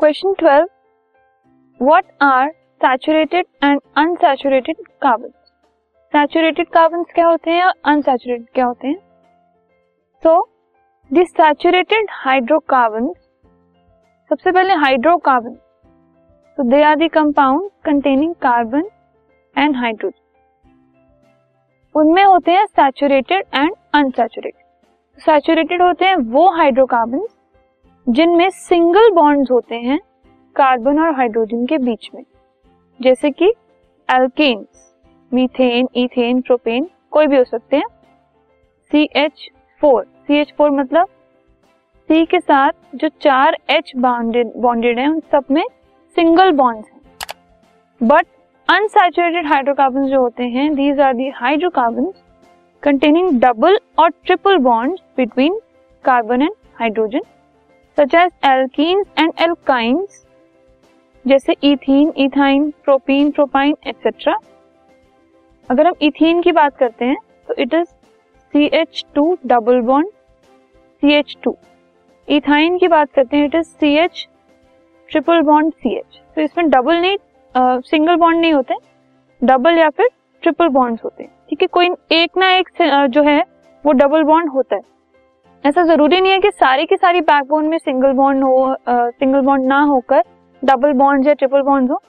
Question twelve what are saturated and unsaturated carbon saturated carbon क्या होते हैं और अनसैचुरेटेड क्या होते हैं? सो द सैचुरेटेड हाइड्रोकार्बन सबसे पहले हाइड्रोकार्बन तो they are the compound containing carbon and hydrogen उनमें होते हैं सैचुरेटेड एंड अनसैचुरेटेड सैचुरेटेड होते हैं वो हाइड्रोकार्बन जिनमें सिंगल बॉन्ड्स होते हैं कार्बन और हाइड्रोजन के बीच में। जैसे कि एल्केन्स मीथेन इथेन प्रोपेन कोई भी हो सकते हैं। C H four C H four मतलब सी के साथ जो चार एच बॉन्डेड बॉन्डेड है, उन सब में सिंगल बॉन्ड्स हैं। बट अनसैचुरेटेड हाइड्रोकार्बन जो होते हैं these are the hydrocarbon containing double और triple bond between carbon and hydrogen such as alkenes and alkynes जैसे ethene ethyne propene propyne etcetera अगर हम इथीन की बात करते हैं तो it is C H two double bond C H two ethyne की बात करते हैं it is C H triple bond C H तो इसमें डबल नहीं सिंगल बॉन्ड नहीं होते डबल या फिर ट्रिपल बॉन्ड्स होते हैं। ठीक है, कोई एक ना एक जो है, वो डबल बॉन्ड होता है। ऐसा ज़रूरी नहीं है कि सारी की सारी बैकबोन में सिंगल बॉन्ड हो सिंगल बॉन्ड ना होकर डबल बॉन्ड या ट्रिपल बॉन्ड हो।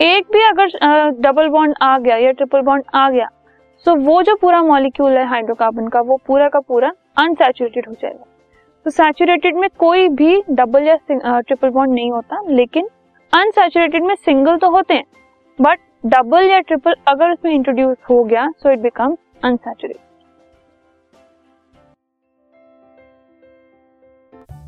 एक भी अगर डबल बॉन्ड आ गया या ट्रिपल बॉन्ड आ गया सो वो जो पूरा मॉलिक्यूल है हाइड्रोकार्बन का, वो पूरा का पूरा अनसैचुरेटेड हो जाएगा। तो सैचुरेटेड में कोई भी डबल या ट्रिपल बॉन्ड नहीं होता, लेकिन अनसेचुरेटेड में सिंगल तो होते हैं बट डबल या ट्रिपल अगर उसमें इंट्रोड्यूस हो गया so it become unsaturated